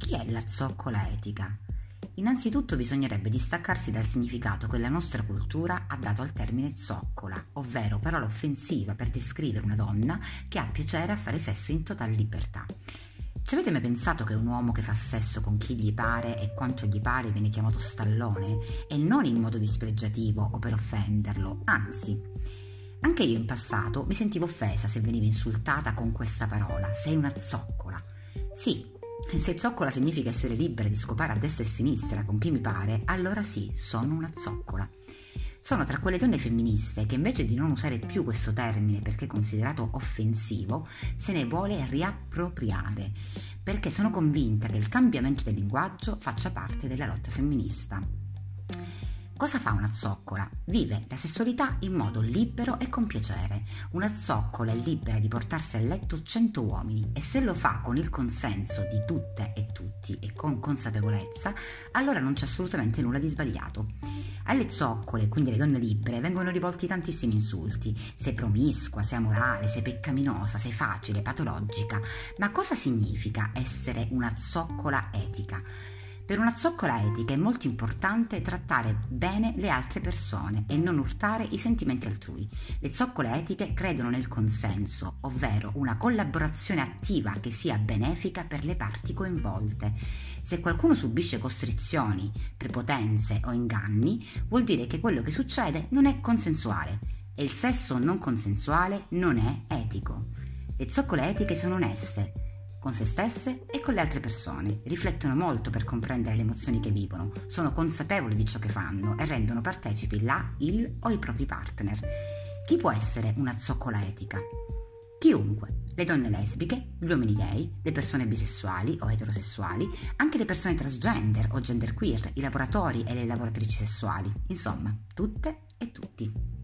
Che è la zoccola etica? Innanzitutto bisognerebbe distaccarsi dal significato che la nostra cultura ha dato al termine zoccola, ovvero parola offensiva per descrivere una donna che ha piacere a fare sesso in totale libertà. Ci avete mai pensato che un uomo che fa sesso con chi gli pare e quanto gli pare viene chiamato stallone? E non in modo dispregiativo o per offenderlo, anzi. Anche io in passato mi sentivo offesa se venivo insultata con questa parola, sei una zoccola. Sì, se zoccola significa essere libera di scopare a destra e a sinistra con chi mi pare, allora sì, sono una zoccola. Sono tra quelle donne femministe che invece di non usare più questo termine perché è considerato offensivo, se ne vuole riappropriare, perché sono convinta che il cambiamento del linguaggio faccia parte della lotta femminista. Cosa fa una zoccola? Vive la sessualità in modo libero e con piacere. Una zoccola è libera di portarsi a letto 100 uomini e se lo fa con il consenso di tutte e tutti e con consapevolezza, allora non c'è assolutamente nulla di sbagliato. Alle zoccole, quindi alle donne libere, vengono rivolti tantissimi insulti. Sei promiscua, sei amorale, sei peccaminosa, sei facile, patologica. Ma cosa significa essere una zoccola etica? Per una zoccola etica è molto importante trattare bene le altre persone e non urtare i sentimenti altrui. Le zoccole etiche credono nel consenso, ovvero una collaborazione attiva che sia benefica per le parti coinvolte. Se qualcuno subisce costrizioni, prepotenze o inganni, vuol dire che quello che succede non è consensuale e il sesso non consensuale non è etico. Le zoccole etiche sono oneste, con se stesse e con le altre persone, riflettono molto per comprendere le emozioni che vivono, sono consapevoli di ciò che fanno e rendono partecipi la, il o i propri partner. Chi può essere una zoccola etica? Chiunque, le donne lesbiche, gli uomini gay, le persone bisessuali o eterosessuali, anche le persone transgender o genderqueer, i lavoratori e le lavoratrici sessuali, insomma, tutte e tutti.